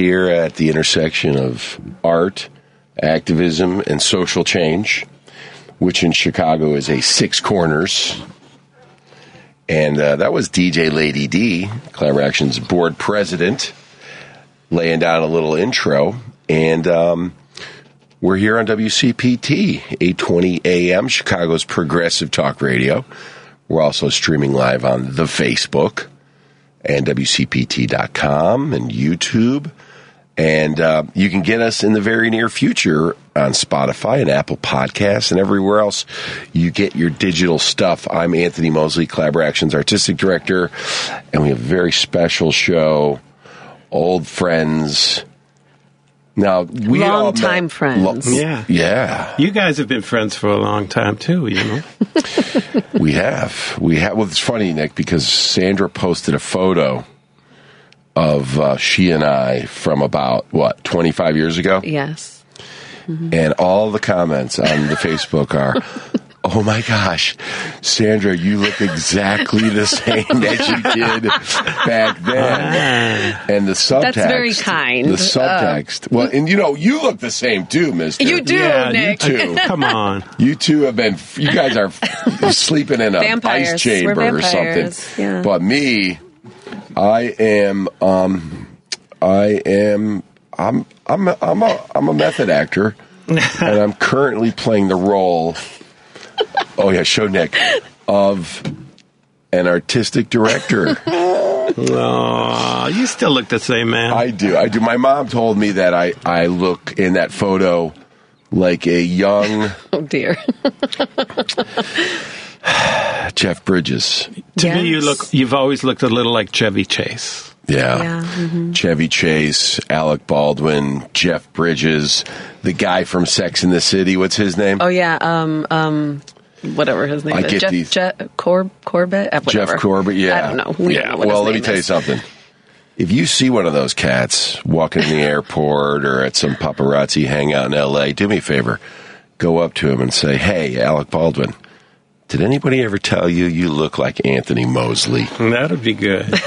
here at the intersection of art, activism, and social change, which in Chicago is a six corners. And uh, that was DJ Lady D, Collaboraction's board president, laying down a little intro. And um, we're here on WCPT, 820 AM, Chicago's progressive talk radio. We're also streaming live on the Facebook and WCPT.com and YouTube. And uh, you can get us in the very near future on Spotify and Apple Podcasts and everywhere else you get your digital stuff. I'm Anthony Moseley, Collaboraction's artistic director, and we have a very special show, Old Friends. Now, we all met- Longtime friends. Yeah. yeah, You guys have been friends for a long time too, you know. we have. We have. Well, it's funny, Nick, because Sandra posted a photo of uh, she and I from about what 25 years ago, Yes. and all the comments on the Facebook are. Oh my gosh, Sandra, you look exactly the same as you did back then. And the subtext. That's very kind. The subtext. well, and you know, you look the same too, mister. You do, yeah, Nick. you too. Come on. You two have been. You guys are sleeping in a Vampires. ice chamber or something. yeah. But me, I am. Um, I am. I'm. I'm. A, I'm a. I'm a method actor, and I'm currently playing the role. Oh yeah, show Nick of an artistic director. Oh, you still look the same, man. I do. I do. My mom told me that I. I look in that photo like a young Oh, dear. Jeff Bridges. to me, you look. You've always looked a little like Chevy Chase. Yeah. Yeah, mhm. Chevy Chase, Alec Baldwin, Jeff Bridges, the guy from Sex in the City. What's his name? Oh, yeah. Um, um, whatever his name I is. get Jeff, these- Jeff Cor- Corbett? Uh, whatever. Jeff Corbett. Yeah. I don't know. We yeah. don't know what well, his let me name tell you something. If you see one of those cats walking in the airport or at some paparazzi hangout in L.A., do me a favor. Go up to him and say, "Hey, Alec Baldwin, did anybody ever tell you you look like Anthony Moseley?" That'd be good.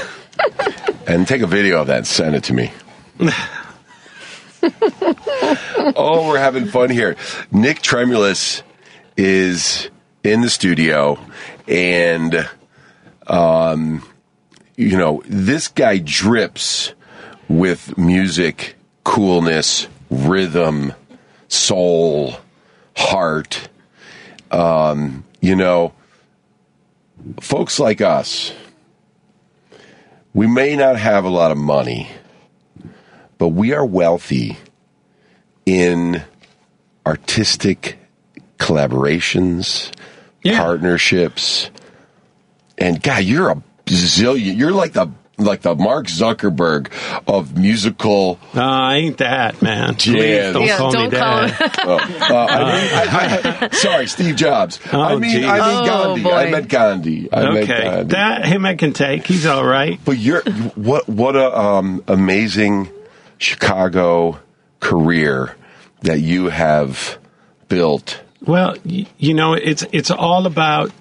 and take a video of that and send it to me. oh, we're having fun here. Nick Tremulis is in the studio, and um, you know this guy drips with music, coolness, rhythm, soul, heart. Um, you know, folks like us we may not have a lot of money, but we are wealthy in artistic collaborations, Yeah. partnerships. And God, you're a zillion. You're like the like the Mark Zuckerberg of musical. No, I ain't that, man. Please Yeah. don't Yeah, call don't me call that. Uh, uh, I mean, I, I, sorry, Steve Jobs. I Oh, mean, geez. I mean Oh, Gandhi. boy. I meant Gandhi. I meant Okay, Gandhi. that him I can take. He's all right. But you're what what a um, amazing Chicago career that you have built. Well, you know, it's it's all about.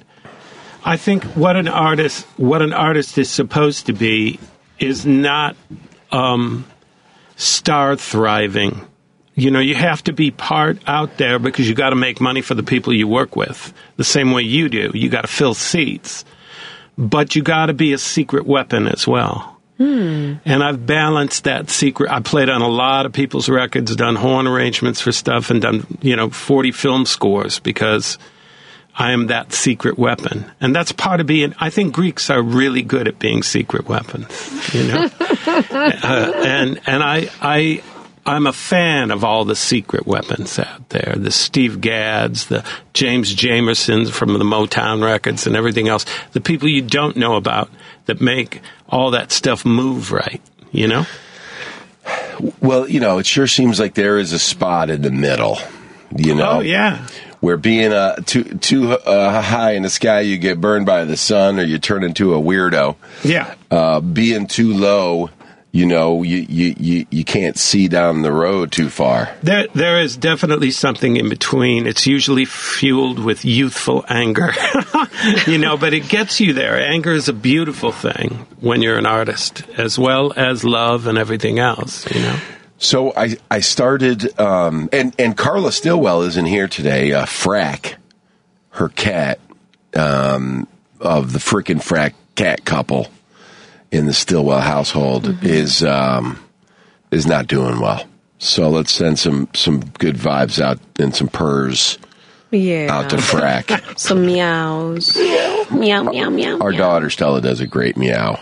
I think what an artist what an artist is supposed to be is not um, star thriving. You know, you have to be part out there because you got to make money for the people you work with, the same way you do. You got to fill seats, but you got to be a secret weapon as well. And I've balanced that secret. I played on a lot of people's records, done horn arrangements for stuff, and done, you know, 40 film scores because I am that secret weapon. And that's part of being, I think Greeks are really good at being secret weapons, you know? uh, and, and I, I, I'm a fan of all the secret weapons out there. The Steve Gadds, the James Jamersons from the Motown records and everything else. The people you don't know about that make all that stuff move right, you know? Well, you know, it sure seems like there is a spot in the middle. You know, Oh, yeah. Where being uh, too too uh, high in the sky, you get burned by the sun, or you turn into a weirdo. Yeah. Uh, being too low, you know, you, you, you, you can't see down the road too far. There, there is definitely something in between. It's usually fueled with youthful anger, you know, but it gets you there. Anger is a beautiful thing when you're an artist, as well as love and everything else, you know. So I I started, um, and and Carla Stillwell isn't here today. Uh, Frack, her cat, um, of the frickin' Frack cat couple in the Stillwell household is um, is not doing well. So let's send some some good vibes out and some purrs Yeah. out to Frack. Some meows. meow, meow, meow. Our meow. daughter Stella does a great meow.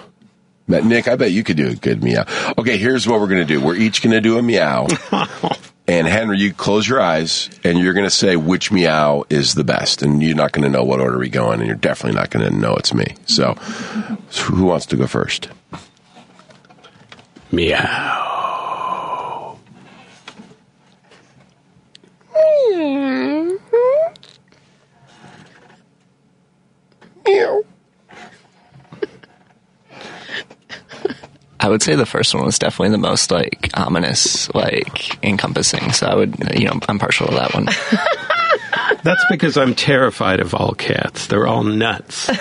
But Nick, I bet you could do a good meow. Okay, here's what we're going to do. We're each going to do a meow. and Henry, you close your eyes and you're going to say which meow is the best. And you're not going to know what order we go in, and you're definitely not going to know it's me. So, so who wants to go first? Meow. Meow. I would say the first one was definitely the most like ominous, like encompassing. So I would, you know, I'm partial to that one. That's because I'm terrified of all cats. They're all nuts.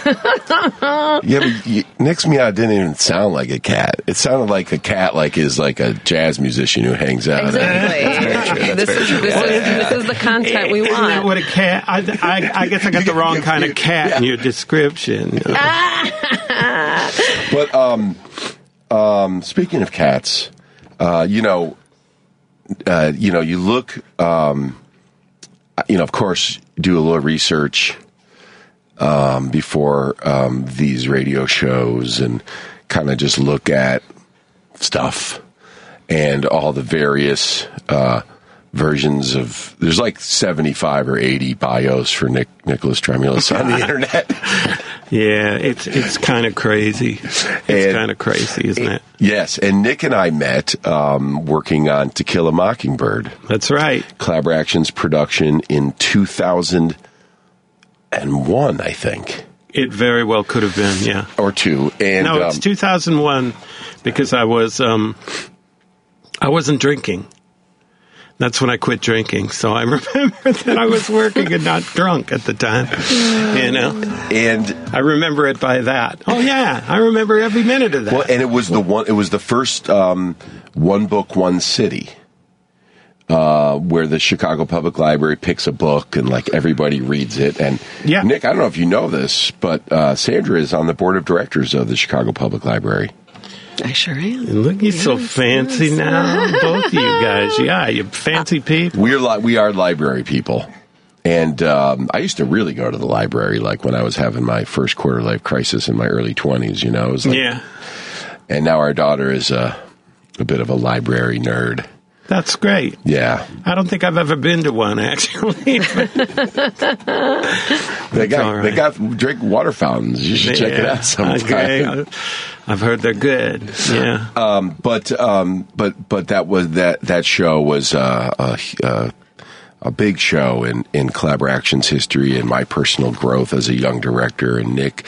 Yeah, but you, Nick's meow didn't even sound like a cat. It sounded like a cat, like is like a jazz musician who hangs out. Exactly. this, is, this, is, this is the content we Isn't that want. what a cat? I, I, I guess I got the wrong kind of cat in your description. But um, um, speaking of cats, uh, you know, uh, you know, you look, um, you know, of course, do a little research um, before um, these radio shows and kind of just look at stuff and all the various uh, versions of. There's like 75 or 80 bios for Nick Nicholas Tremulis on the internet. Yeah, it's it's kind of crazy. It's kind of crazy, isn't it? Yes, and Nick and I met um, working on To Kill a Mockingbird, That's right. Collaboraction's production in 2001, I think, It very well could have been. Yeah. or two. And No, it's um, 2001 because I was um, I wasn't drinking. That's when I quit drinking. So I remember that I was working and not drunk at the time. You know, and I remember it by that. Oh yeah, I remember every minute of that. well, and it was the one. It was the first um, one book, one city. Uh, where the Chicago Public Library picks a book and like everybody reads it. And Yeah. Nick, I don't know if you know this, but uh, Sandra is on the board of directors of the Chicago Public Library. I sure am. And look, you're so fancy now, both of you guys. Yeah, you fancy people. We're li- we are library people, and um, I used to really go to the library, like when I was having my first quarter life crisis in my early twenties. You know, it was like, Yeah, and now our daughter is a a bit of a library nerd. that's great. Yeah, I don't think I've ever been to one actually. they got all right. they got drink water fountains. You should check it out sometime. Okay. I've heard they're good. Yeah. Um, but um, but but that was that that show was uh, a a, a big show in in Collaboraction's history and my personal growth as a young director. And Nick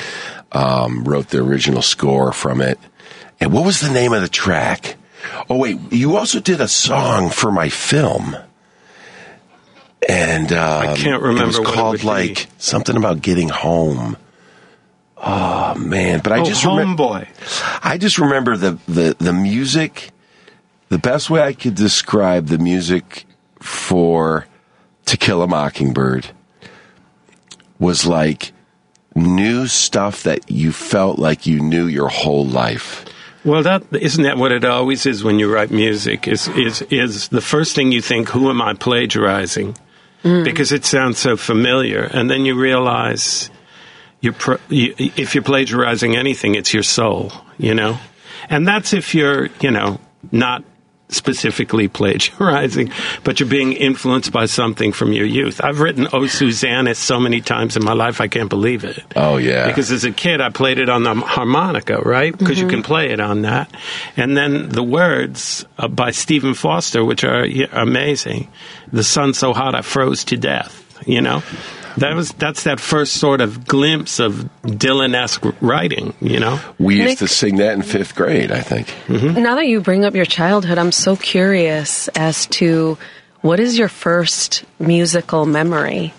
um, wrote the original score from it. And what was the name of the track? Oh wait, you also did a song for my film. And um, I can't It remember was what it was called be. like something about getting home. Oh man! But I oh, just remember. homeboy. I just remember the, the, the music. The best way I could describe the music for To Kill a Mockingbird was like new stuff that you felt like you knew your whole life. Well, that isn't that what it always is when you write music. Is is is the first thing you think? Who am I plagiarizing? Mm. Because it sounds so familiar, and then you realize you're pro- you, if you're plagiarizing anything, it's your soul. You know, and that's if you're you know not specifically plagiarizing, but you're being influenced by something from your youth. I've written "Oh Susanna" so many times in my life, I can't believe it. Oh yeah. Because as a kid, I played it on the harmonica, right? Because you can play it on that. And then the words uh, by Stephen Foster, which are yeah, amazing. The sun so hot I froze to death. You know, that was that's that first sort of glimpse of Dylan-esque writing. You know, We used Nick- to sing that in fifth grade, I think. Now that you bring up your childhood, I'm so curious as to what is your first musical memory?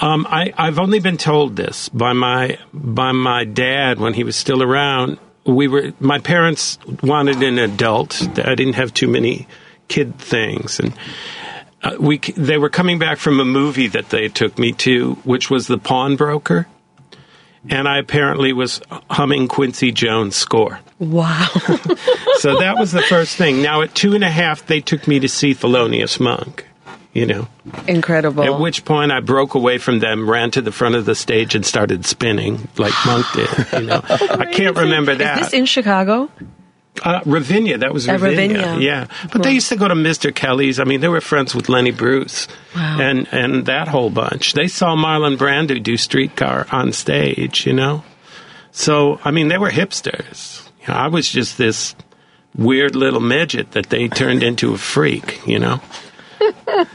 Um, I, I've only been told this by my by my dad when he was still around. We were my parents wanted an adult. I didn't have too many kid things, and uh, we they were coming back from a movie that they took me to, which was The Pawnbroker, and I apparently was humming Quincy Jones' score. Wow. So that was the first thing. Now at two and a half, they took me to see Thelonious Monk. You know. Incredible. At which point I broke away from them, ran to the front of the stage, and started spinning like Monk did. You know, I can't remember that. Is this in Chicago? Uh, Ravinia, that was Ravinia. Ravinia. Yeah, but they used to go to Mr. Kelly's. I mean, they were friends with Lenny Bruce Wow. and and that whole bunch. They saw Marlon Brando do Streetcar on stage. You know, so I mean, they were hipsters. You know, I was just this weird little midget that they turned into a freak. You know.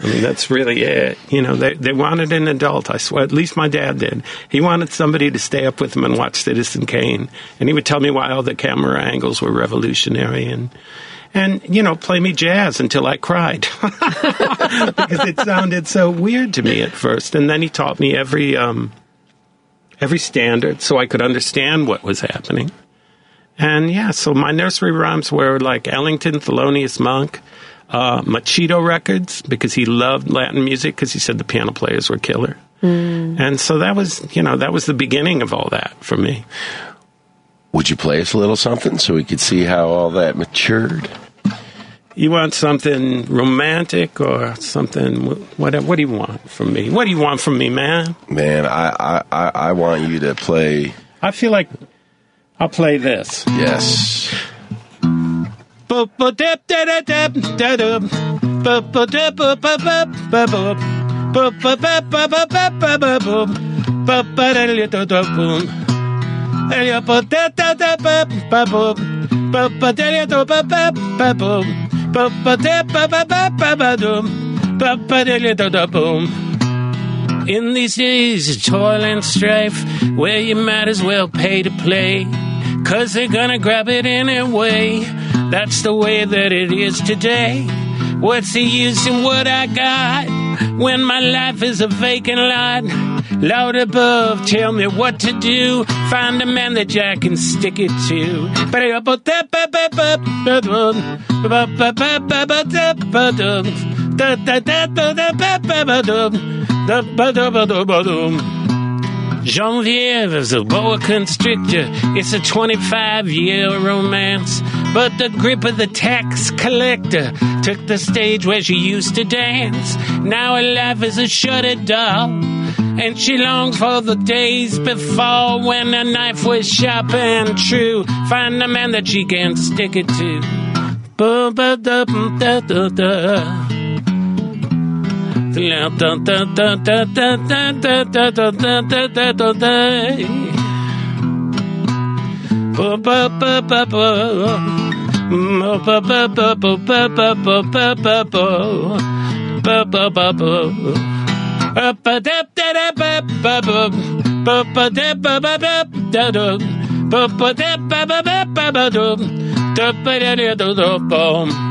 I mean, that's really it. You know, they, they wanted an adult. I swear, at least my dad did. He wanted somebody to stay up with him and watch Citizen Kane. And he would tell me why all the camera angles were revolutionary and, and, you know, play me jazz until I cried. because it sounded so weird to me at first. And then he taught me every, um, every standard so I could understand what was happening. And yeah, so my nursery rhymes were like Ellington, Thelonious Monk, uh, Machito records because he loved Latin music because he said the piano players were killer. And so that was, you know, that was the beginning of all that for me. Would you play us a little something so we could see how all that matured? You want something romantic or something? What, what do you want from me? What do you want from me, man? Man, I, I, I, I want you to play. I feel like I'll play this. Yes. In these days of toil and strife, where you might as well pay to play, cause they're gonna grab it anyway. That's the way that it is today. What's the use in what I got when my life is a vacant lot? Lord above, tell me what to do. Find a man that I can stick it to. Genevieve is a boa constrictor. It's a 25 year romance. But the grip of the tax collector took the stage where she used to dance. Now her life is a shuttered doll. And she longs for the days before when a knife was sharp and true. Find a man that she can stick it to. Ba ba da da da da bum.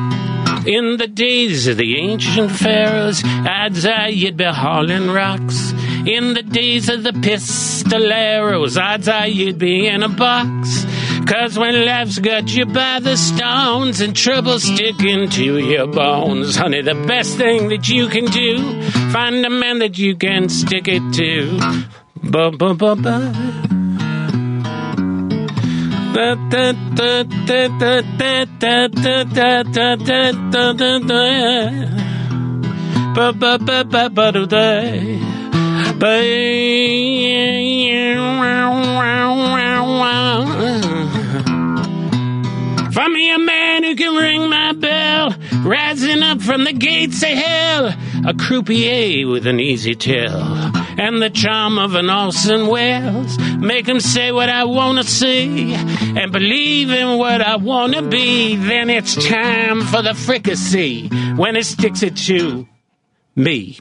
In the days of the ancient pharaohs, odds are you'd be hauling rocks. In the days of the pistoleros, odds are you'd be in a box. Cause when life's got you by the stones and trouble sticking to your bones, honey, the best thing that you can do, find a man that you can stick it to. Ba ba ba ba. Find me a man who can ring my bell, rising up from the gates of hell, a croupier with an easy tell, and the charm of an Orson Welles. Make him say what I wanna see, and believe in what I wanna be. Then it's time for the fricassee when it sticks it to me.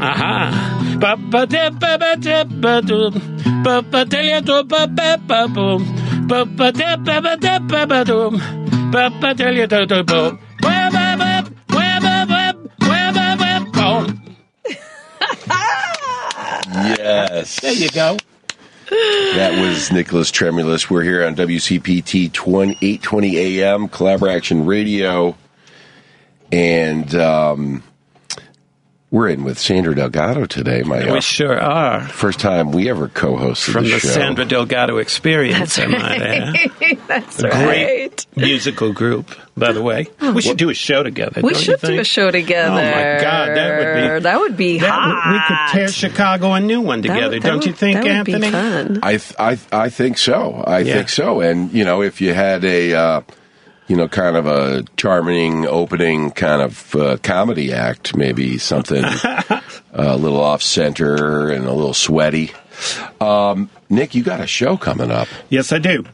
Aha. Yes. There you go. That was Nicholas Tremulis. We're here on WCPT 20, 820 AM, Collaboraction Radio. And um, we're in with Sandra Delgado today, my uh, We sure are. first time we ever co-hosted From the, the show. Sandra Delgado Experience, I might add. That's Great right. musical group, by the way. We should do a show together. We don't you should do a show together. Oh my God, that would be that would be that hot. would- we could tear Chicago a new one That together, would- that don't you think, that would Anthony? Be fun. I, th- I, I think so. I Yeah. think so. And, you know, if you had a, uh, you know, kind of a charming opening kind of uh, comedy act, maybe something a little off center and a little sweaty. Um, Nick, you got a show coming up Yes, I do.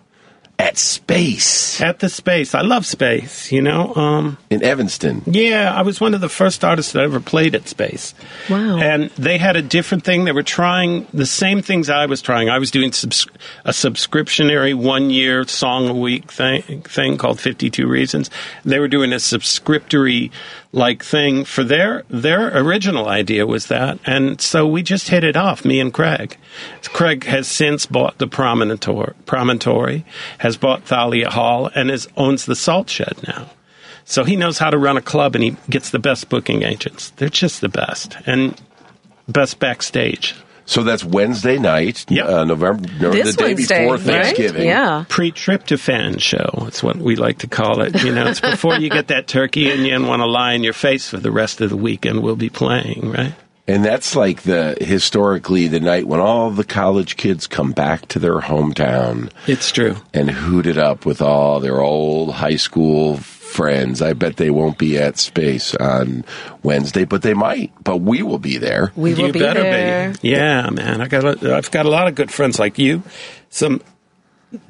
At Space At the space, I love space. You know, um, in Evanston. yeah, I was one of the first artists that ever played at space. Wow. And they had a different thing. They were trying the same things I was trying. I was doing subs- a subscriptionary one year song a week thing, thing called 52 Reasons. They were doing a subscriptory like thing for their their original idea was that. And so we just hit it off, me and Craig. Craig has since bought the Promontory, Promontory has bought Thalia Hall, and is owns the Salt Shed now. So he knows how to run a club and he gets the best booking agents. They're just the best. And best backstage. So that's Wednesday night, Yep. uh, November, no, this the day Wednesday, before right? Thanksgiving. Yeah. Pre tryptophan show. It's what we like to call it. You know, it's before you get that turkey and you want to lie in your face for the rest of the weekend. We'll be playing, right? And that's like the historically the night when all the college kids come back to their hometown. It's true. and hoot it up with all their old high school friends. I bet they won't be at Space on Wednesday, but they might. But we will be there. We will you be better there. be. Yeah, man. I got. A, I've got a lot of good friends like you. Some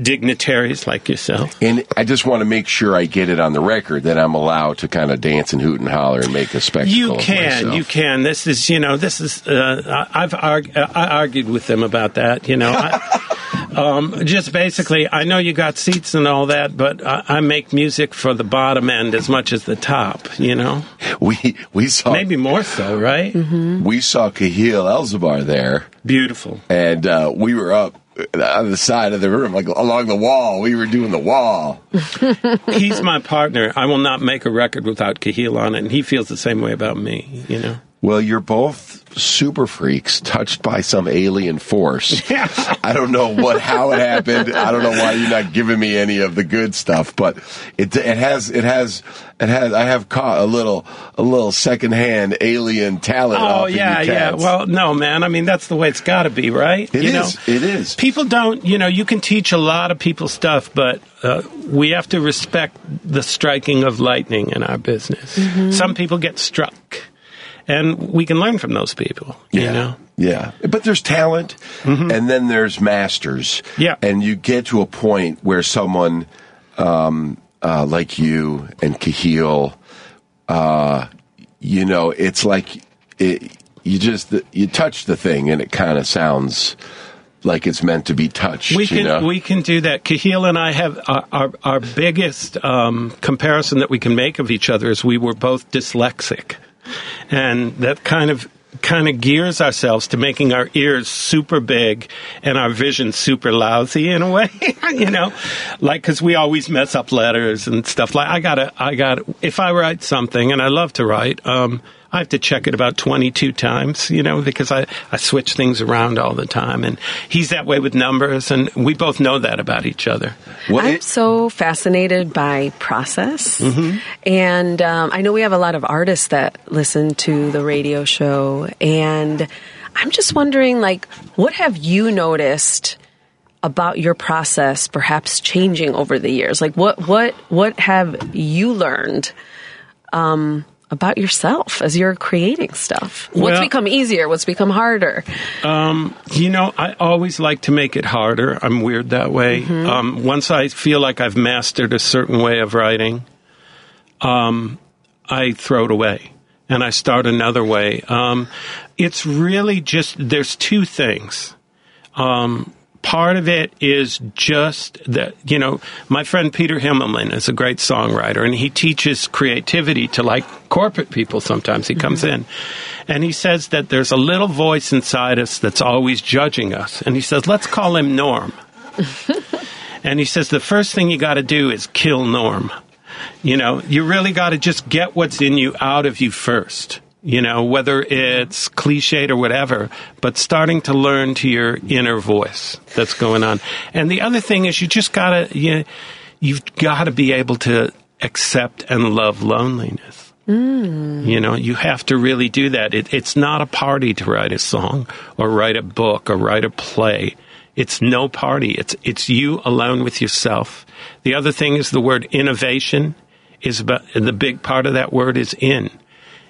dignitaries like yourself. And I just want to make sure I get it on the record that I'm allowed to kind of dance and hoot and holler and make a spectacle. You can, you can. This is, you know, this is. Uh, I've arg- I argued with them about that. You know, I, um, just basically, I know you got seats and all that, but I, I make music for the bottom end as much as the top. You know, We we saw maybe more so, right? we saw Kahil El'Zabar there, Beautiful. and uh, we were up on the side of the room, like along the wall. We were doing the wall. He's my partner. I will not make a record without Kahil on it, and he feels the same way about me. You know. Well, you're both super freaks touched by some alien force. I don't know what how it happened. I don't know why you're not giving me any of the good stuff, but it it has it has it has I have caught a little a little secondhand alien talent. Oh off yeah, you yeah. Well, no, man. I mean, that's the way it's got to be, right? It you is. Know? It is. People don't, you know, you can teach a lot of people stuff, but uh, we have to respect the striking of lightning in our business. Some people get struck, and we can learn from those people. You yeah. know, Yeah. But there's talent and then there's masters. Yeah. And you get to a point where someone um, uh, like you and Kahil, uh, you know, it's like it, you just you touch the thing and it kind of sounds like it's meant to be touched. we you can know? we can do that. Kahil and I have our our, our biggest um, comparison that we can make of each other is we were both dyslexic, and that kind of kind of gears ourselves to making our ears super big and our vision super lousy in a way you know? Like because we always mess up letters and stuff. Like i gotta i gotta if i write something and i love to write um I have to check it about 22 times, you know, because I, I switch things around all the time. And he's that way with numbers, and we both know that about each other. Well, I'm it- so fascinated by process. Mm-hmm. And um, I know we have a lot of artists that listen to the radio show. And I'm just wondering, like, what have you noticed about your process perhaps changing over the years? Like, what, what, what have you learned um, about yourself as you're creating stuff? What's Well- become easier? What's become harder? You know, I always like to make it harder. I'm weird that way. Um, once I feel like I've mastered a certain way of writing, um, I throw it away and I start another way. Um, it's really just, there's two things. Um, part of it is just that, you know, my friend Peter Himmelman is a great songwriter and he teaches creativity to like corporate people sometimes. He comes mm-hmm. in and he says that there's a little voice inside us that's always judging us. And he says, let's call him Norm. and he says, the first thing you got to do is kill Norm. You know, you really got to just get what's in you out of you first. You know, whether it's cliched or whatever, but starting to learn to your inner voice that's going on. And the other thing is you just gotta, you, you've gotta be able to accept and love loneliness. Mm. You know, you have to really do that. It, it's not a party to write a song or write a book or write a play. It's no party. It's it's you alone with yourself. The other thing is the word innovation is about the big part of that word is in.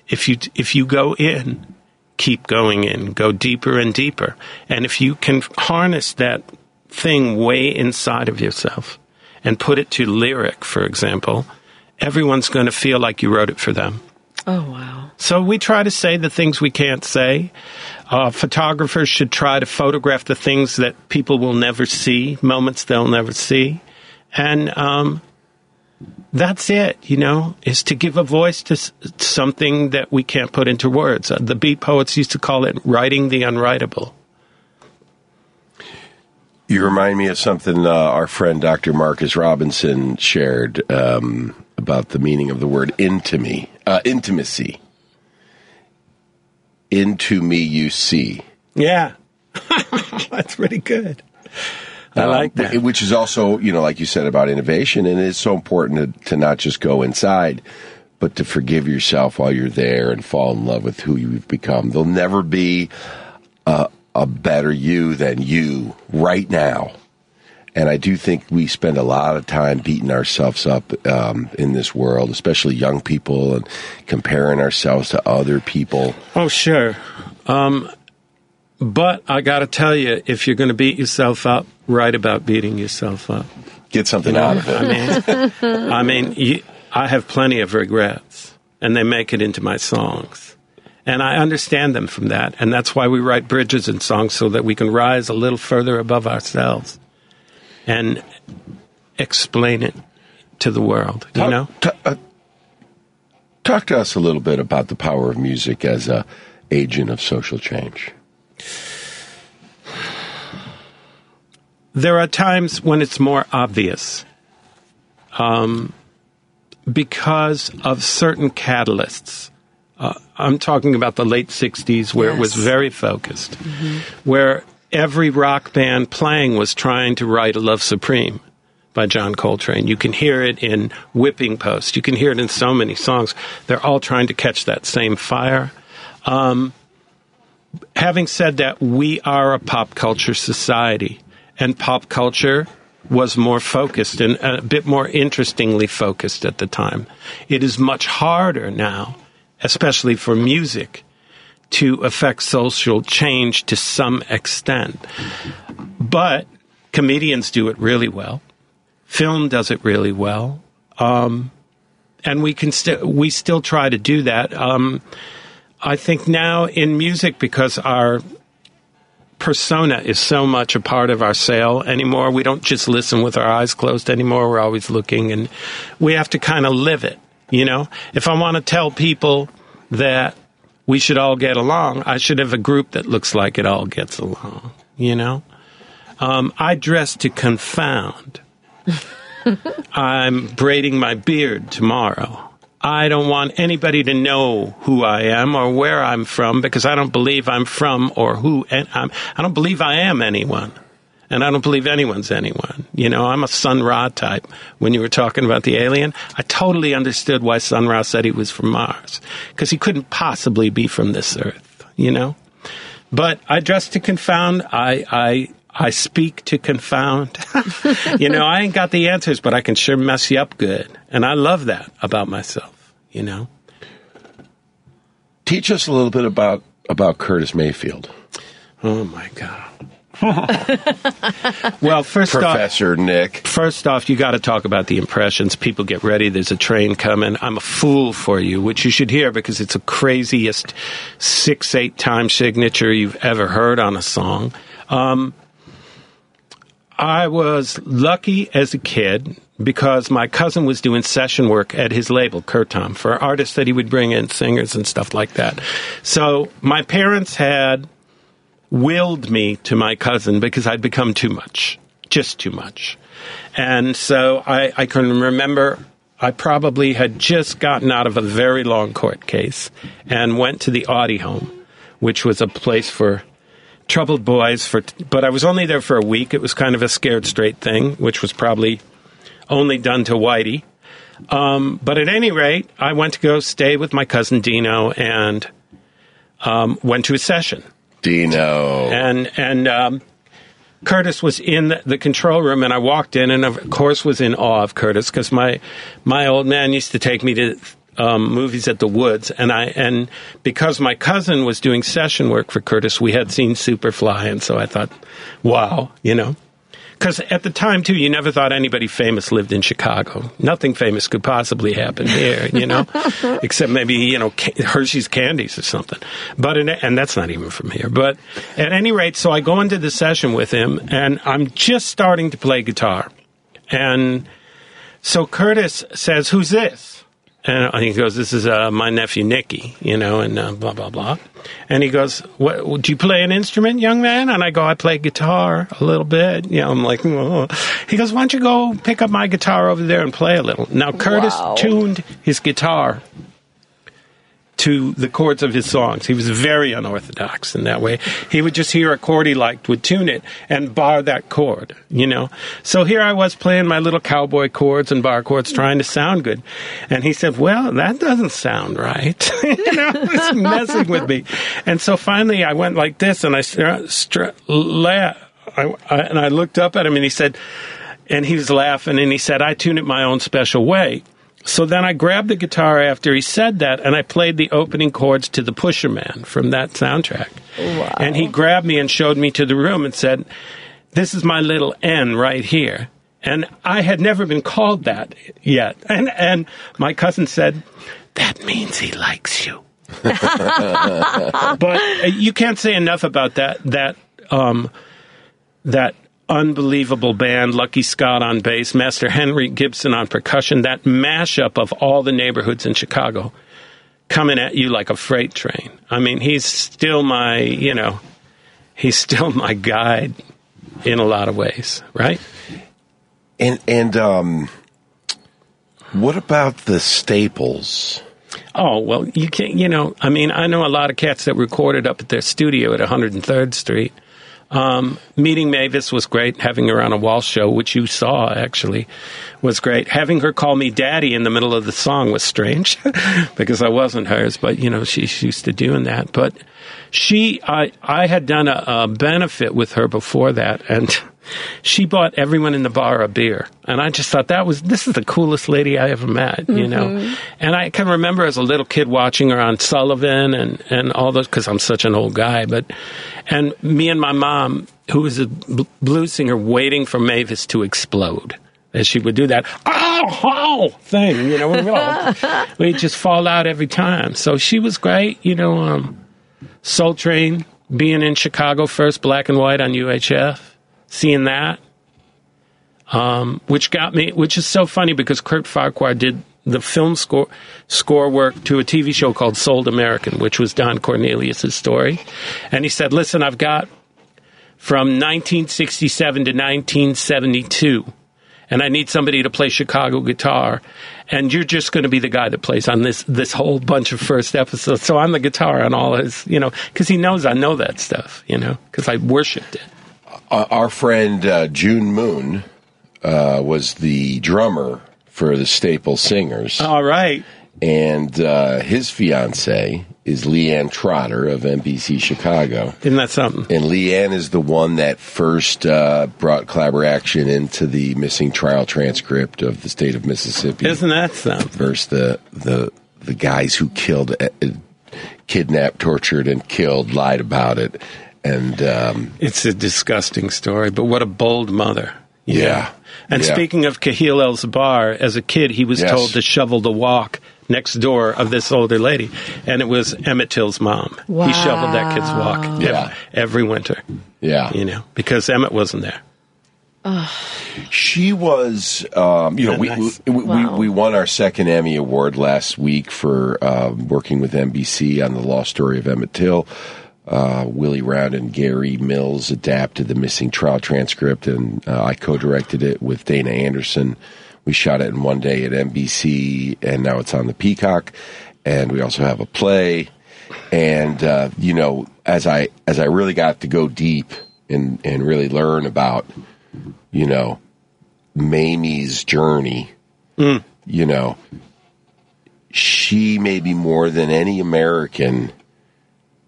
If you if you go in, keep going in, go deeper and deeper. And if you can harness that thing way inside of yourself and put it to lyric, for example, everyone's going to feel like you wrote it for them. Oh, wow. So we try to say the things we can't say. Uh, photographers should try to photograph the things that people will never see, moments they'll never see. And um, that's it, you know, is to give a voice to something that we can't put into words. Uh, the beat poets used to call it writing the unwritable. You remind me of something uh, our friend Dr. Marcus Robinson shared um, about the meaning of the word intimacy. Uh, intimacy. Into me you see. Yeah. that's pretty good. I Um, like that. Which is also, you know, like you said about innovation, and it's so important to, to not just go inside, but to forgive yourself while you're there and fall in love with who you've become. There'll never be a, a better you than you right now. And I do think we spend a lot of time beating ourselves up um, in this world, especially young people, and comparing ourselves to other people. Oh, sure. Um, but I got to tell you, if you're going to beat yourself up, write about beating yourself up. Get something out of it. I mean, I mean, you, I have plenty of regrets, and they make it into my songs. And I understand them from that. And that's why we write bridges and songs so that we can rise a little further above ourselves and explain it to the world, you Talk- know? t- uh, talk to us a little bit about the power of music as a agent of social change. There are times when it's more obvious um, because of certain catalysts. Uh, I'm talking about the late 60s where it was very focused, where every rock band playing was trying to write a Love Supreme by John Coltrane. You can hear it in Whipping Post. You can hear it in so many songs. They're all trying to catch that same fire. Um, having said that, we are a pop culture society, and pop culture was more focused and a bit more interestingly focused at the time. It is much harder now, especially for music, to affect social change to some extent. But comedians do it really well. Film does it really well. Um, and we can still we still try to do that. Um, I think now in music, because our persona is so much a part of our sale anymore, we don't just listen with our eyes closed anymore. We're always looking, and we have to kind of live it. You know, if I want to tell people that we should all get along, I should have a group that looks like it all gets along. You know, um, I dress to confound. I'm braiding my beard tomorrow. I don't want anybody to know who I am or where I'm from because I don't believe I'm from or who I'm, I don't believe I am anyone. And I don't believe anyone's anyone. You know, I'm a Sun Ra type. When you were talking about the alien, I totally understood why Sun Ra said he was from Mars because he couldn't possibly be from this Earth, you know? But I dress to confound. I, I, I speak to confound. you know, I ain't got the answers, but I can sure mess you up good. And I love that about myself, you know? teach us a little bit about about Curtis Mayfield, Oh my god. well, first off, Professor Nick. First off, you got to talk about the impressions. People get ready. There's a train coming. I'm a fool for you, which you should hear because it's the craziest six, eight time signature you've ever heard on a song. Um, I was lucky as a kid because my cousin was doing session work at his label, Curtom, for artists that he would bring in, singers and stuff like that. So my parents had willed me to my cousin because I'd become too much, just too much. And so I, I can remember I probably had just gotten out of a very long court case and went to the Audy home, which was a place for troubled boys for but I was only there for a week. It was kind of a scared straight thing, which was probably only done to Whitey. Um, but at any rate, I went to go stay with my cousin Dino and um, went to a session Dino. and and um, Curtis was in the, the control room, and I walked in, and of course was in awe of Curtis because my my old man used to take me to um, movies at the Woods, and I and because my cousin was doing session work for Curtis, we had seen Superfly, and so I thought, wow, you know. Because at the time, too, you never thought anybody famous lived in Chicago. Nothing famous could possibly happen here, you know, except maybe, you know, Hershey's Candies or something. But, in, and that's not even from here. But at any rate, so I go into the session with him, and I'm just starting to play guitar. And so Curtis says, Who's this? And he goes, "This is uh, my nephew Nicky," you know, and uh, blah blah blah. And he goes, "What? Do you play an instrument, young man?" And I go, "I play guitar a little bit." You know, I'm like, he goes, "Why don't you go pick up my guitar over there and play a little?" Now Curtis Wow. tuned his guitar to the chords of his songs. He was very unorthodox in that way. He would just hear a chord he liked, would tune it, and bar that chord, you know? So here I was playing my little cowboy chords and bar chords trying to sound good. And he said, Well, that doesn't sound right. you know, it's messing with me. And so finally I went like this and I str- str- la- I, I, and I looked up at him and he said, and he was laughing and he said, I tune it my own special way. So then I grabbed the guitar after he said that and I played the opening chords to The Pusher Man from that soundtrack. Wow. And he grabbed me and showed me to the room and said, This is my little N right here. And I had never been called that yet. And, and my cousin said, That means he likes you. but uh, you can't say enough about that, that, um, that unbelievable band, Lucky Scott on bass, Master Henry Gibson on percussion, that mashup of all the neighborhoods in Chicago coming at you like a freight train. I mean, he's still my, you know, he's still my guide in a lot of ways, right? And and um, what about the staples? Oh, well, you can't, you know, I mean, I know a lot of cats that recorded up at their studio at 103rd Street. Um, meeting Mavis was great. Having her on a Wall show, which you saw actually, was great. Having her call me daddy in the middle of the song was strange because I wasn't hers, but you know, she's used to doing that. But she, I, I had done a, a benefit with her before that and she bought everyone in the bar a beer. And I just thought that was, this is the coolest lady I ever met, you know? And I can remember as a little kid watching her on Sullivan and, and all those, because I'm such an old guy, but, and me and my mom, who was a bl- blues singer, waiting for Mavis to explode. As she would do that, oh, oh thing, you know, we'd, all- we'd just fall out every time. So she was great, you know, um, Soul Train, being in Chicago first, black and white on UHF, seeing that, um, which got me, which is so funny because Kurt Farquhar did the film score score work to a TV show called Sold American, which was Don Cornelius's story, and he said, "Listen, I've got from 1967 to 1972." And I need somebody to play Chicago guitar, and you're just going to be the guy that plays on this this whole bunch of first episodes. So I'm the guitar on all his, you know, because he knows I know that stuff, you know, because I worshipped it. Uh, our friend uh, June Moon uh, was the drummer for the Staple Singers, All right. and uh, his fiance is LeAnn Trotter of NBC Chicago. Isn't that something? And LeAnn is the one that first uh, brought Collaboraction into the missing trial transcript of the state of Mississippi Isn't that something? versus the the the guys who killed uh, kidnapped, tortured, and killed, lied about it, and um, It's a disgusting story, but what a bold mother. you Yeah. And Yeah. speaking of Kahil El'Zabar, as a kid, he was Yes. told to shovel the walk next door of this older lady, and it was Emmett Till's mom. He shoveled that kid's walk Yeah. every winter, yeah, you know, because Emmett wasn't there. She was, um, you know, Yeah, we, nice. we, we, Wow. we won our second Emmy Award last week for um, working with NBC on the lost story of Emmett Till. Uh, Willie Round and Gary Mills adapted the missing trial transcript, and uh, I co directed it with Dana Anderson. We shot it in one day at NBC, and now it's on the Peacock. And we also have a play. And uh, you know, as I as I really got to go deep and and really learn about you know, Mamie's journey, you know, she maybe more than any American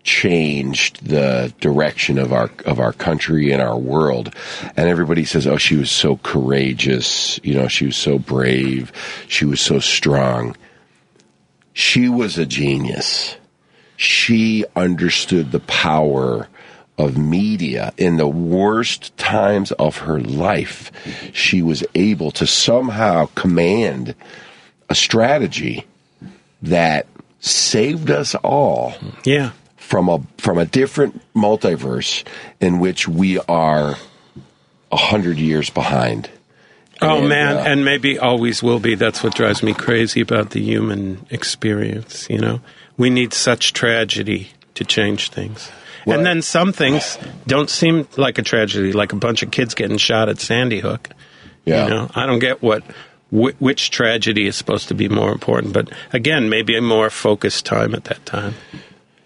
changed the direction of our of our country and our world. And everybody says, "Oh, she was so courageous. You know, she was so brave. She was so strong." She was a genius. She understood the power of media in the worst times of her life. She was able to somehow command a strategy that saved us all Yeah. From a from a different multiverse in which we are a hundred years behind. Oh And, man, uh, and maybe always will be. That's what drives me crazy about the human experience. You know, we need such tragedy to change things. Well- and then some things don't seem like a tragedy, like a bunch of kids getting shot at Sandy Hook. Yeah. You know, I don't get what wh- which tragedy is supposed to be more important. But again, maybe a more focused time at that time.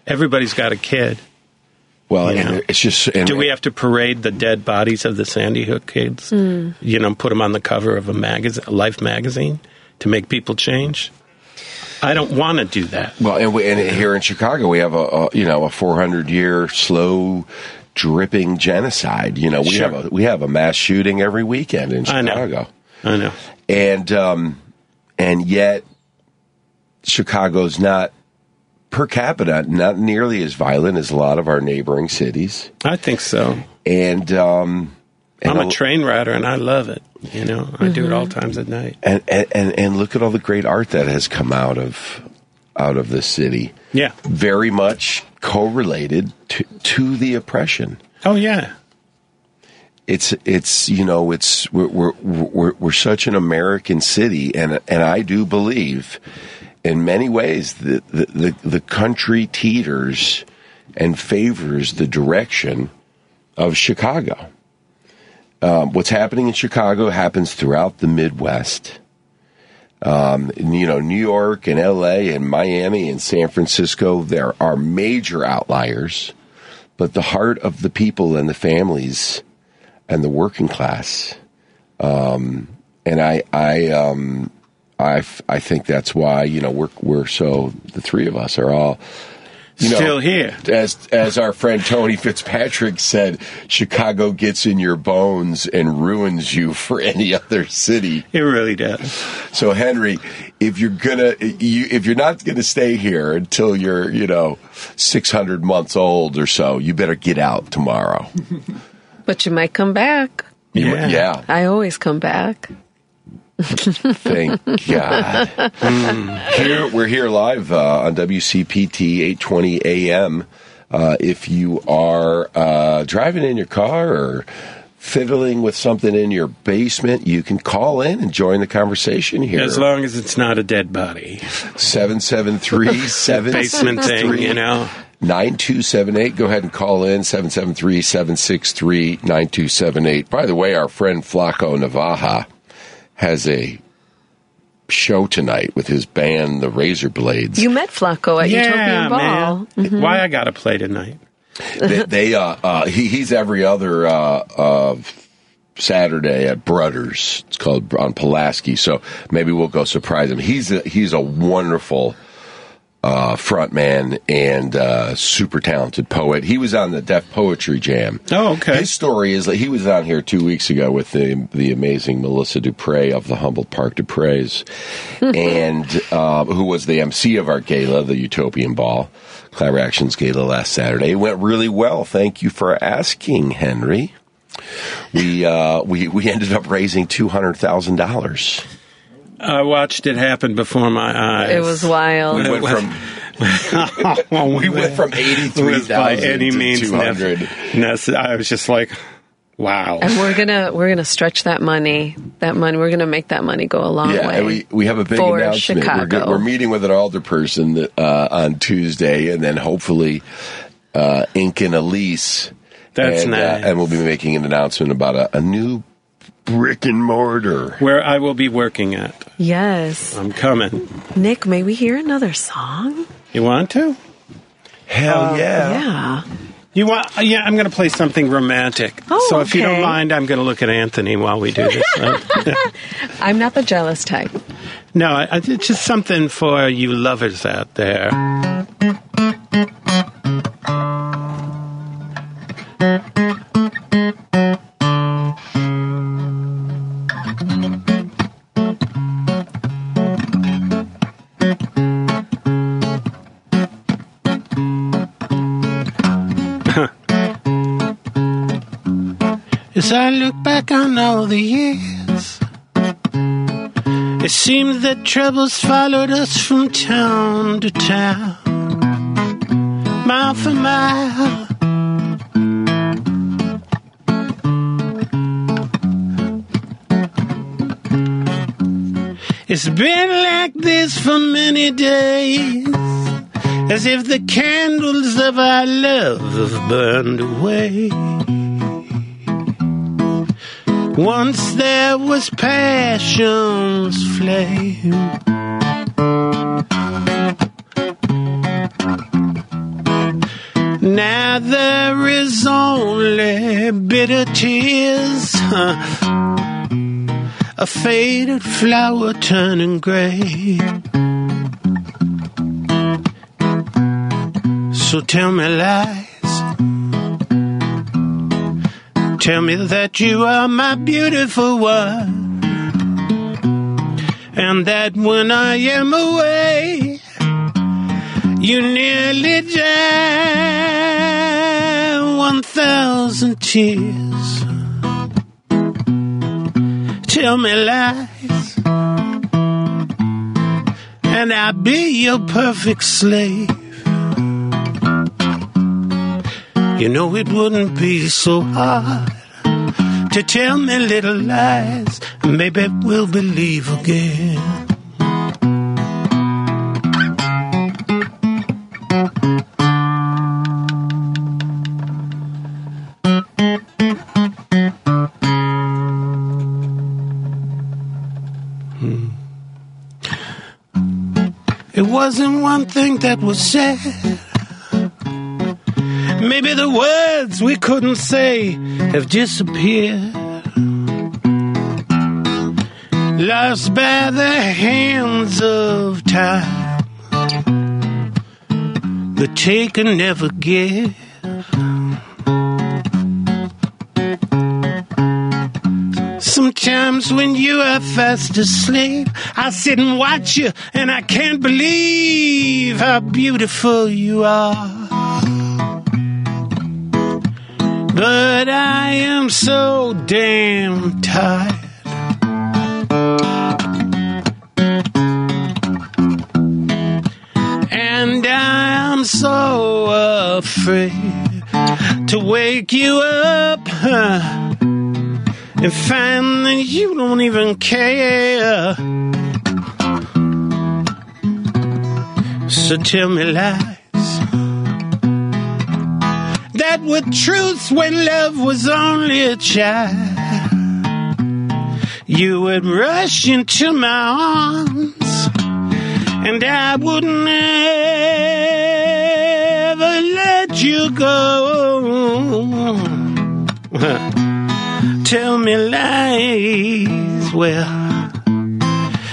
Everybody's got a kid. Well, Yeah. and it's just and Do we have to parade the dead bodies of the Sandy Hook kids? You know, put them on the cover of a magazine, Life magazine, to make people change? I don't want to do that. Well, and, we, and here in Chicago, we have a, a you know a 400 year slow dripping genocide. You know, we Sure. have a we have a mass shooting every weekend in I know. Chicago, I know. and um, and yet Chicago's not per capita not nearly as violent as a lot of our neighboring cities, I think so. and um, and I'm a train rider and I love it. You know, I do it all times at night. and, and and and look at all the great art that has come out of out of the city. Yeah. very much correlated to, to the oppression. Oh, yeah. It's it's you know it's we're we're we're, we're such an American city, and and I do believe, in many ways, the the the, the country teeters and favors the direction of Chicago. Um, what's happening in Chicago happens throughout the Midwest. Um, you know, New York and L.A. and Miami and San Francisco, there are major outliers, but the heart of the people and the families and the working class. Um, and I, I, um, I, f- I think that's why you know we're we're so the three of us are all you know, Still here. As as our friend Tony Fitzpatrick said, Chicago gets in your bones and ruins you for any other city. It really does. So Henry, if you're gonna you if you're not gonna stay here until you're, you know, six hundred months old or so, you better get out tomorrow. But you might come back. You- Yeah. yeah. I always come back. Thank God. Here we're here live uh, on WCPT 820 AM. Uh, if you are uh, driving in your car or fiddling with something in your basement, you can call in and join the conversation here. As long as it's not a dead body. 773 Basement thing, you know. 9278. Go ahead and call in 773 763 9278. By the way, our friend Flaco Navaja has a show tonight with his band, the Razor Blades. You met Flaco at Utopian Ball. man. Why I gotta play tonight? they, they uh, uh, he, he's every other uh, uh, Saturday at Brothers. It's called on Pulaski. So maybe we'll go surprise him. He's a, he's a wonderful uh, frontman and uh, super talented poet. He was on the Def Poetry Jam. Oh, okay. His story is that he was on here two weeks ago with the the amazing Melissa DuPrey of the Humboldt Park DuPrey's, and uh, who was the MC of our gala, the Utopian Ball, Collaboraction's Gala last Saturday. It went really well. Thank you for asking, Henry. We uh, we we ended up raising two hundred thousand dollars. I watched it happen before my eyes. It was wild. We went from we went from eighty It three was by any to means two hundred. necessary. I was just like, wow. And we're gonna we're gonna stretch that money. That money we're gonna make that money go a long Yeah, way. and we we have a big for announcement. We're, go- we're meeting with an alderperson uh, on Tuesday, and then hopefully uh, Ink and Elise. That's and, uh, nice. and we'll be making an announcement about a, a new brick and mortar. Where I will be working at. yes, I'm coming. Nick. May we hear another song? You want to? Hell yeah! Yeah. You want? Yeah, I'm going to play something romantic. Oh, so if you don't mind, I'm going to look at Anthony while we do this. Uh, I'm not the jealous type. no, I, I- it's just something for you lovers out there. As I look back on all the years, it seems that troubles followed us from town to town, mile for mile. It's been like this for many days, as if the candles of our love have burned away. Once there was passion's flame. Now there is only bitter tears, a faded flower turning gray. So tell me lies. Tell me that you are my beautiful one. And that when I am away, you nearly die one thousand tears. Tell me lies, and I'll be your perfect slave. You know it wouldn't be so hard to tell me little lies. Maybe we'll believe again. Hmm. It wasn't one thing that was said. We couldn't say have disappeared. Lost by the hands of time. The take and never give. Sometimes when you are fast asleep, I sit and watch you, and I can't believe how beautiful you are. But I am so damn tired. And I am so afraid to wake you up huh, and find that you don't even care. So tell me lies were truths when love was only a child. You would rush into my arms, and I would never let you go. Tell me lies, well,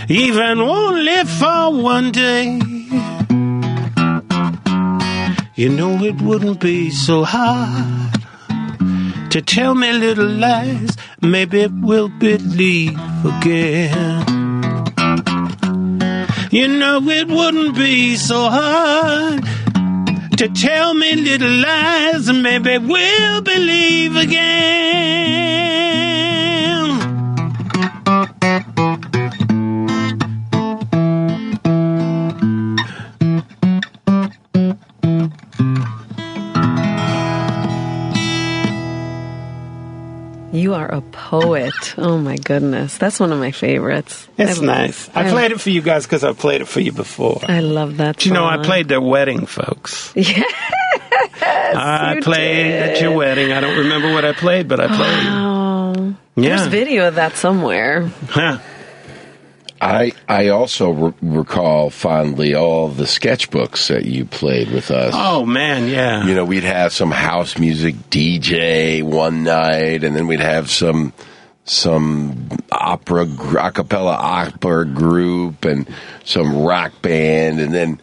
even only for one day. You know it wouldn't be so hard to tell me little lies. Maybe we'll believe again. You know it wouldn't be so hard to tell me little lies, maybe we'll believe again. Poet. Oh my goodness. That's one of my favorites. It's I- nice. I played it for you guys because I've played it for you before. I love that. Do you know I song. played their wedding, folks? Yes. I you played at your wedding. I don't remember what I played, but I played. Oh, Yeah. there's video of that somewhere. Huh. I I also re- recall fondly all the sketchbooks that you played with us. Oh man, yeah. You know, we'd have some house music DJ one night, and then we'd have some some opera a cappella opera group and some rock band, and then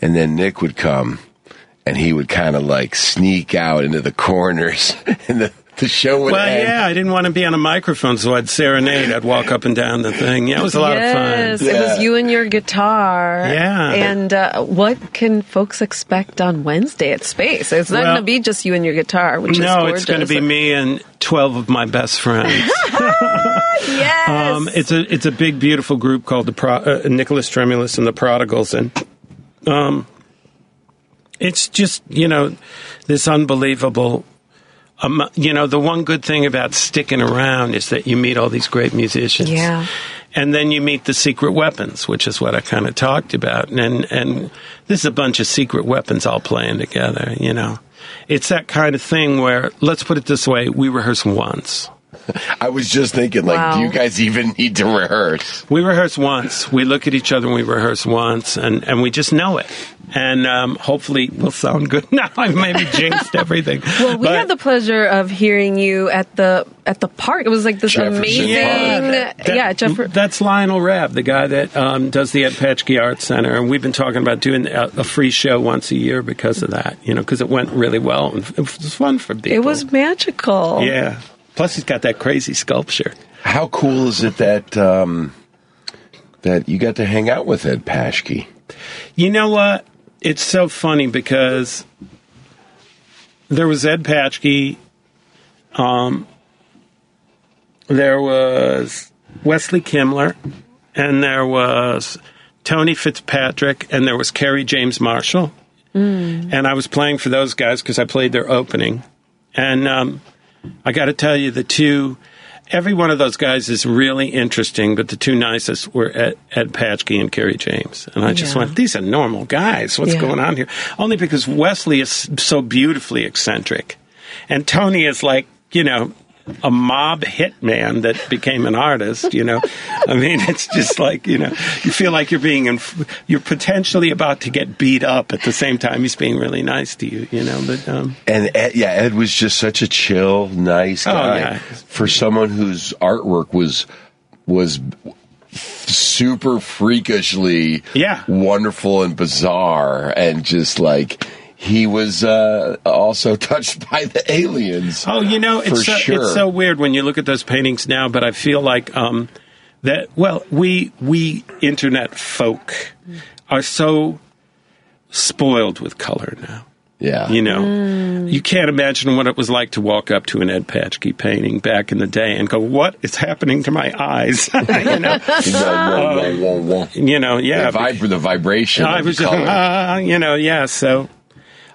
and then Nick would come, and he would kind of like sneak out into the corners, and the the show would well, end. yeah, I didn't want to be on a microphone, so I'd serenade. I'd walk up and down the thing. Yeah, it was a lot yes, of fun. Yes, it was you and your guitar. Yeah. And uh, what can folks expect on Wednesday at Space? It's not Well- going to be just you and your guitar, which is No, it's going to be me and twelve of my best friends. Yes. Um, it's a it's a big, beautiful group called the Pro, uh, Nicholas Tremulis and the Prodigals, and um, it's just you know this unbelievable. Um, you know, the one good thing about sticking around is that you meet all these great musicians. Yeah. And then you meet the secret weapons, which is what I kind of talked about. And, and this is a bunch of secret weapons all playing together, you know. It's that kind of thing where, let's put it this way, we rehearse once. I was just thinking, like, Wow. do you guys even need to rehearse? We rehearse once. We look at each other and we rehearse once, and, and we just know it. And um, hopefully we'll sound good. Now I've maybe jinxed everything. well, we But- had the pleasure of hearing you at the at the park. It was like this Jefferson amazing, Park. That- yeah, Jeffer- That's Lionel Rabb, the guy that um, does the Ed Paschke Art Center, and we've been talking about doing a, a free show once a year because of that. You know, because it went really well and it was fun for people. It was magical. yeah. Plus, he's got that crazy sculpture. How cool is it that um, that you got to hang out with Ed Paschke? You know what? It's so funny because there was Ed Paschke. um, there was Wesley Kimler, and there was Tony Fitzpatrick, and there was Kerry James Marshall. And I was playing for those guys because I played their opening. And um, I got to tell you, the two, every one of those guys is really interesting, but the two nicest were Ed, Ed Paschke and Kerry James. And I just Yeah. went, these are normal guys. What's Yeah. going on here? Only because Wesley is so beautifully eccentric. And Tony is like, you know, a mob hitman that became an artist, you know. I mean, it's just like, you know, you feel like you're being, inf- you're potentially about to get beat up at the same time he's being really nice to you, you know. But, um, And Ed, yeah, Ed was just such a chill, nice Oh, guy yeah. for someone whose artwork was was super freakishly Yeah. wonderful and bizarre, and just like he was uh, also touched by the aliens. Oh, you know, For it's so, sure. it's so weird when you look at those paintings now. But I feel like um, that. Well, we we internet folk are so spoiled with color now. yeah, You know, you can't imagine what it was like to walk up to an Ed Paschke painting back in the day and go, "What is happening to my eyes?" you know, Wah, wah, wah, wah. you know, yeah. the, vib- the vibration. I of was, color. uh, you know, yeah. So,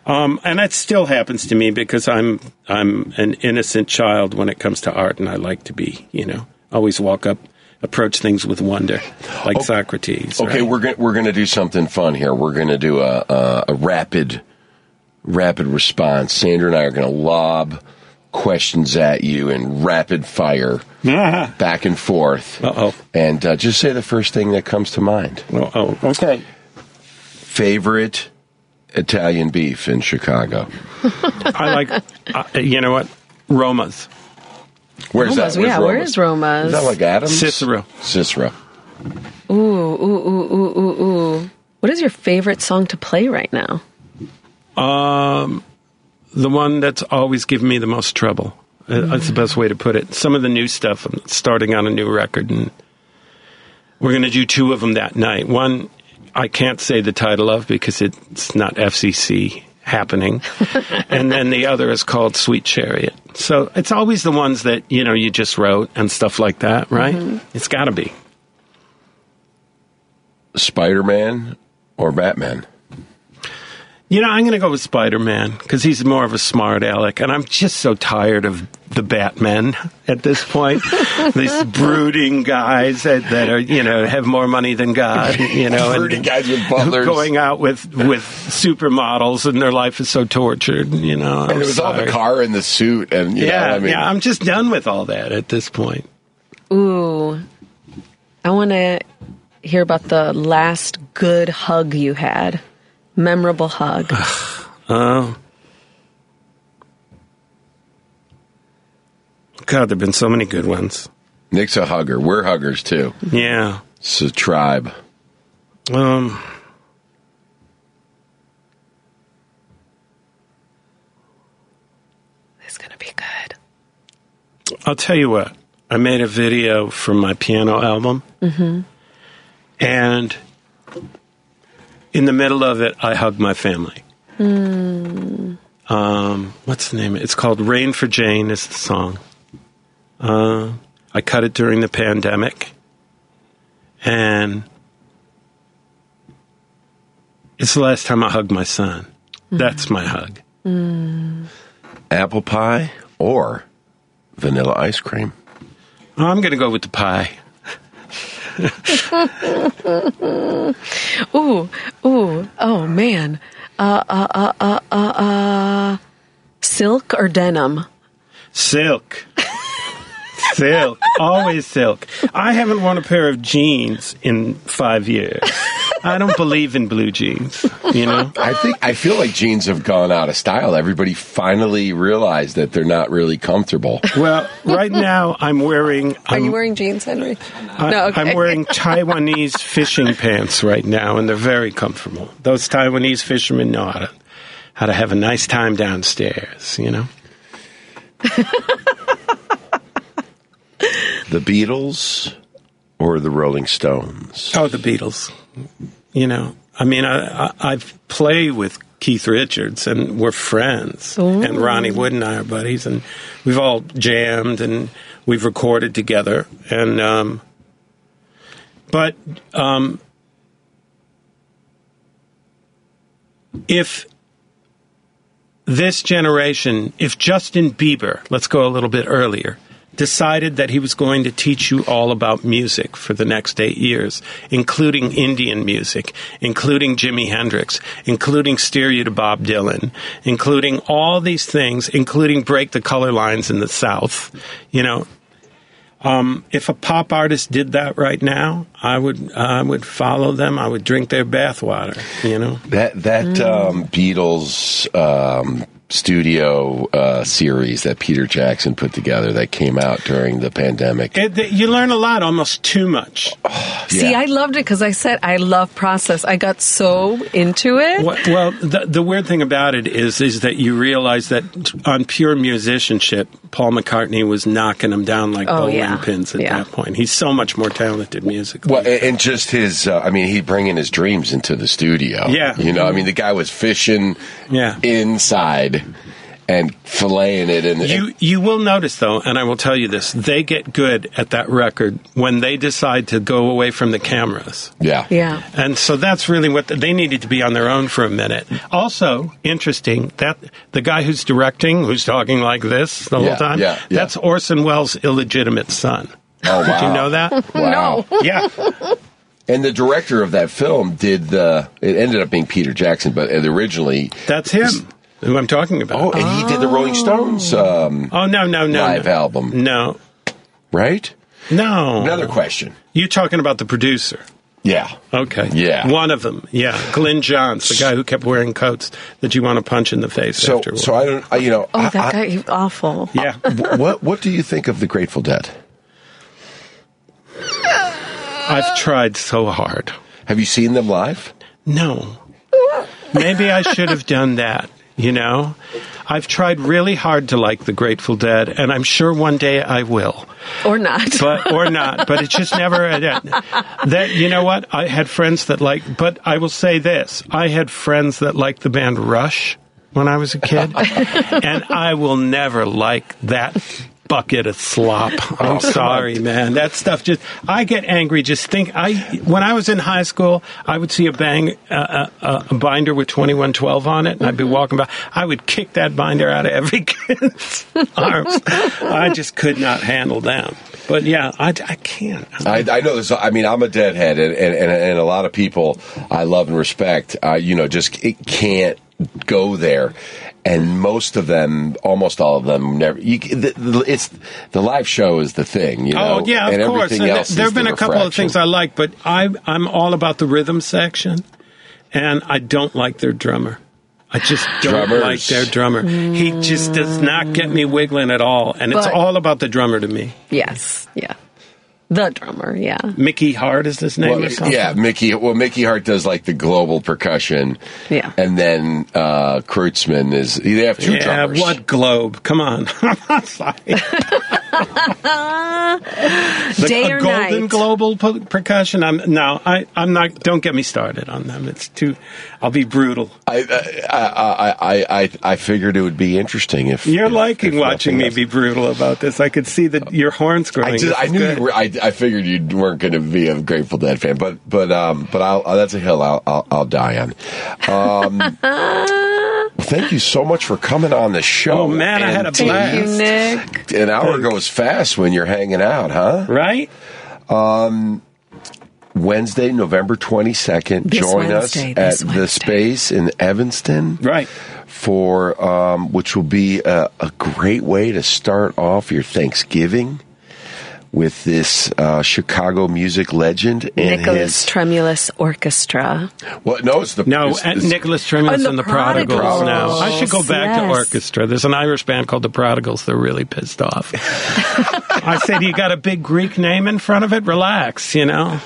um, and that still happens to me because I'm I'm an innocent child when it comes to art, and I like to be, you know, always walk up, approach things with wonder, like Socrates. Okay, right? we're gonna we're gonna do something fun here. We're gonna do a a, a rapid rapid response. Sandra and I are gonna lob questions at you in rapid fire, back and forth. Uh-oh. And uh, just say the first thing that comes to mind. Oh, oh, okay. Favorite Italian beef in Chicago. I like, uh, you know what, Roma's Where's Roma's, that? Where's yeah, where is Roma's? Is that like Adams? Cicero. Cicero. Ooh, ooh, ooh, ooh, ooh, ooh. What is your favorite song to play right now? Um, the one that's always given me the most trouble. Uh, That's the best way to put it. Some of the new stuff, I'm starting on a new record, and we're going to do two of them that night. One, I can't say the title of because it's not FCC happening, and then the other is called Sweet Chariot. So it's always the ones that you know you just wrote and stuff like that, right? Mm-hmm. It's got to be. Spider Man or Batman? You know, I'm going to go with Spider Man because he's more of a smart aleck, and I'm just so tired of the Batman at this point. These brooding guys that, that are, you know, have more money than God, you know, Brooding guys with butlers. going out with with supermodels, and their life is so tortured. You know, And it was all the car and the suit, and you Yeah, know, I mean, yeah. I'm just done with all that at this point. Ooh, I want to hear about the last good hug you had. Memorable hug. Oh. God, there've been so many good ones. Nick's a hugger. We're huggers too. Yeah. It's a tribe. Um. It's gonna be good. I'll tell you what. I made a video for my piano album, mm-hmm. and in the middle of it, I hugged my family. Um, what's the name? It's called "Rain for Jane." Is the song. Uh, I cut it during the pandemic, and it's the last time I hugged my son. That's my hug. Apple pie or vanilla ice cream? I'm going to go with the pie. Ooh, ooh, oh man. Uh, uh, uh, uh, uh, uh, silk or denim? Silk. silk. Always silk. I haven't worn a pair of jeans in five years. I don't believe in blue jeans, you know? I think I feel like jeans have gone out of style. Everybody finally realized that they're not really comfortable. Well, right now I'm wearing. Are I'm, you um, wearing jeans, Henry? I, no, okay. I'm wearing Taiwanese fishing pants right now, and they're very comfortable. Those Taiwanese fishermen know how to how to have a nice time downstairs, you know? The Beatles or the Rolling Stones? Oh, the Beatles. You know, I mean, I, I, I've played with Keith Richards and we're friends. And Ronnie Wood and I are buddies. And we've all jammed and we've recorded together. And, um, but, um, if this generation, if Justin Bieber, let's go a little bit earlier, decided that he was going to teach you all about music for the next eight years, including Indian music, including Jimi Hendrix, including Steer You to Bob Dylan, including all these things, including Break the Color Lines in the South, you know. Um, if a pop artist did that right now, I would I would follow them. I would drink their bathwater. You know. That that um, Beatles um, studio uh, series that Peter Jackson put together that came out during the pandemic. It, th- you learn a lot, almost too much. See, Yeah. I loved it because I said I love process. I got so into it. Well, well the, the weird thing about it is, is that you realize that on pure musicianship, Paul McCartney was knocking him down like Oh, bowling yeah. pins at Yeah. that point. He's so much more talented musically. Well, and and just his, uh, I mean, he'd bringing his dreams into the studio. Yeah. You know, I mean, the guy was fishing Yeah. inside and filleting it. And, You you will notice though, and I will tell you this: they get good at that record when they decide to go away from the cameras. yeah. Yeah. And so that's really what they needed to be on their own for a minute. Also, interesting that the guy who's directing, who's talking like this the Yeah, whole time, yeah, yeah. that's Orson Welles' illegitimate son. Oh, wow. Do you know that? Wow. yeah. And the director of that film did the, it ended up being Peter Jackson, but originally, That's him who I'm talking about. oh, and he did the Rolling Stones um, Oh, no, no, no. live no. album, No. right? No. Another question. You're talking about the producer. Yeah. Okay. Yeah. One of them. Yeah. Glyn Johns, the guy who kept wearing coats that you want to punch in the face So, afterward. so I don't, I, you know, Oh, I- that I- guy, he's awful. yeah. wh- what what do you think of the Grateful Dead? I've tried so hard. Have you seen them live? No. Maybe I should have done that. You know, I've tried really hard to like the Grateful Dead, and I'm sure one day I will. Or not. but or not. But it's just never uh, that. You know what? I had friends that like. But I will say this: I had friends that liked the band Rush when I was a kid, and I will never like that bucket of slop. I'm sorry, man. That stuff just I get angry just think I when I was in high school, I would see a bang uh, uh, a binder with 2112 on it and I'd be walking by I would kick that binder out of every kid's arms. I just could not handle them. But yeah, I, I can't. I, I know this. I mean, I'm a deadhead, and, and, and, and a lot of people I love and respect, uh, you know, just it can't go there. And most of them, almost all of them, never. You, the, the, it's the live show is the thing, you oh, know. Oh yeah, of and course. everything And else there is have been the a couple of things I like, but I I'm all about the rhythm section, and I don't like their drummer. I just don't Drummers. like their drummer. He just does not get me wiggling at all, and it's But- all about the drummer to me. yes. Yeah. The drummer. Yeah. Mickey Hart is his name Well, or yeah, Mickey. Well, Mickey Hart does like the global percussion. Yeah. and then uh, Kreutzmann is. They have two Yeah, drummers. what globe? Come on. I'm sorry. The- Day a or golden night. global per- percussion. I'm no, I, I'm not. Don't get me started on them. It's too. I'll be brutal. I, I, I, I, I, I figured it would be interesting if You're if- liking if watching me else. be brutal about this. I could see that your horns growing. I, just, I knew you were. I, I figured you weren't going to be a Grateful Dead fan, but but um, but I'll, uh, that's a hill I'll, I'll I'll die on. Um, thank you so much for coming on the show. Oh, man, I had a And blast. Thank you, Nick. An hour Thanks. goes fast when you're hanging out, huh? right? Wednesday, November 22nd. This join Wednesday, us this at the space in Evanston. Right. For um, which will be a, a great way to start off your Thanksgiving with this uh, Chicago music legend and Nicholas his. Tremulis Orchestra. well, no, it's the No, it's- and it's- Nicholas Tremulis Oh, the and the Prodigals, Prodigals. now. I should go back to Yes. orchestra. There's an Irish band called the Prodigals. They're really pissed off. I said, you got a big Greek name in front of it? Relax, you know?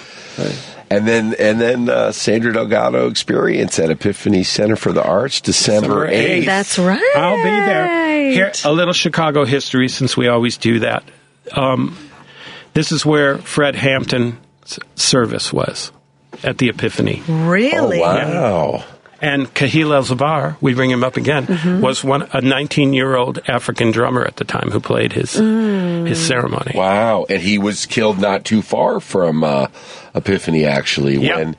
And then and then uh, Sandra Delgado Experience at Epiphany Center for the Arts, December December 8th. eighth. That's right. I'll be there. Here, a little Chicago history since we always do that. Um, this is where Fred Hampton's service was at the Epiphany. Really? Oh, wow. And Kahil El'Zabar, we bring him up again, Mm-hmm. was one a 19 year old African drummer at the time who played his Mm. his ceremony. Wow. And he was killed not too far from uh, Epiphany, actually, Yep. when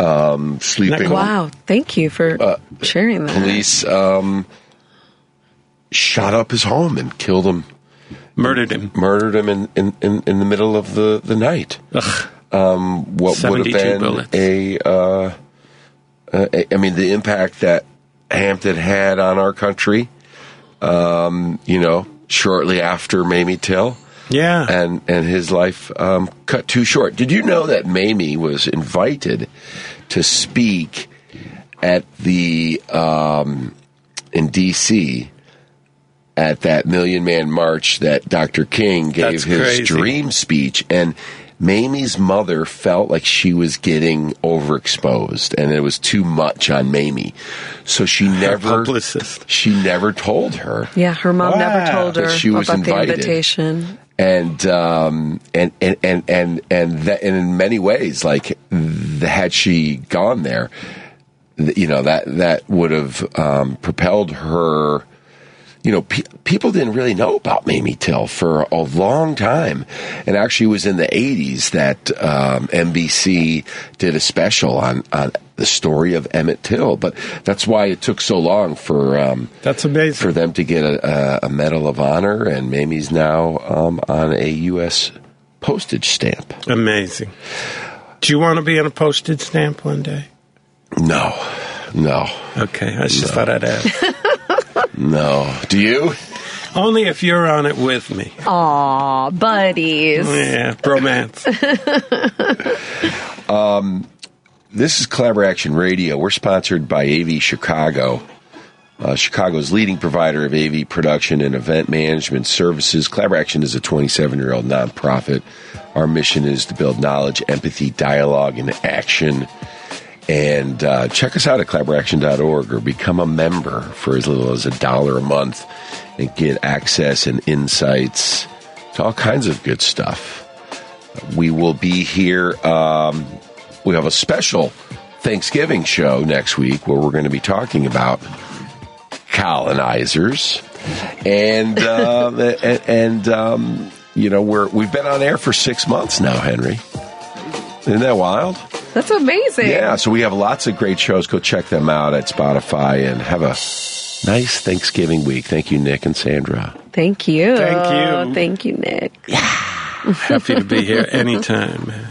um, sleeping. Wow. Thank you for Uh, sharing that. Police um, shot up his home and killed him, Murdered him. murdered him in, in, in, in the middle of the, the night. Ugh. What would have been bullets. a, uh, a, I mean, the impact that Hampton had on our country, um, you know, shortly after Mamie Till. Yeah. and and his life um, cut too short. Did you know that Mamie was invited to speak at the um, in D.C. at that Million Man March that Dr. King gave That's his crazy. dream speech, and Mamie's mother felt like she was getting overexposed, and it was too much on Mamie, so she never publicist. she never told her Yeah, her mom never told her That she was about invited. the invitation. and um, and and and and and, that, and in many ways, like th- had she gone there, th- you know that that would have um, propelled her. You know, pe- people didn't really know about Mamie Till for a long time, and actually, it was in the '80s that um, NBC did a special on on the story of Emmett Till. But that's why it took so long for um, That's amazing. for them to get a, a, a Medal of Honor, and Mamie's now um, on a U.S. postage stamp. Amazing. Do you want to be on a postage stamp one day? No, no, Okay, I just thought I'd ask. No. Do you? Only if you're on it with me. Aw, buddies. Yeah, bromance. Um, this is Collaboraction Radio. We're sponsored by AV Chicago, uh, Chicago's leading provider of AV production and event management services. Collaborative Action is a 27 year old nonprofit. Our mission is to build knowledge, empathy, dialogue, and action And uh, check us out at collaboraction.org or become a member for as little as a dollar a month and get access and insights to all kinds of good stuff. We will be here. Um, we have a special Thanksgiving show next week where we're going to be talking about colonizers, and uh, and, and um, you know we're we've been on air for six months now, Henry. Isn't that wild? That's amazing. Yeah, so we have lots of great shows. Go check them out at Spotify and have a nice Thanksgiving week. Thank you, Nick and Sandra. Thank you. Thank you. Thank you, Nick. Happy to be here anytime, man.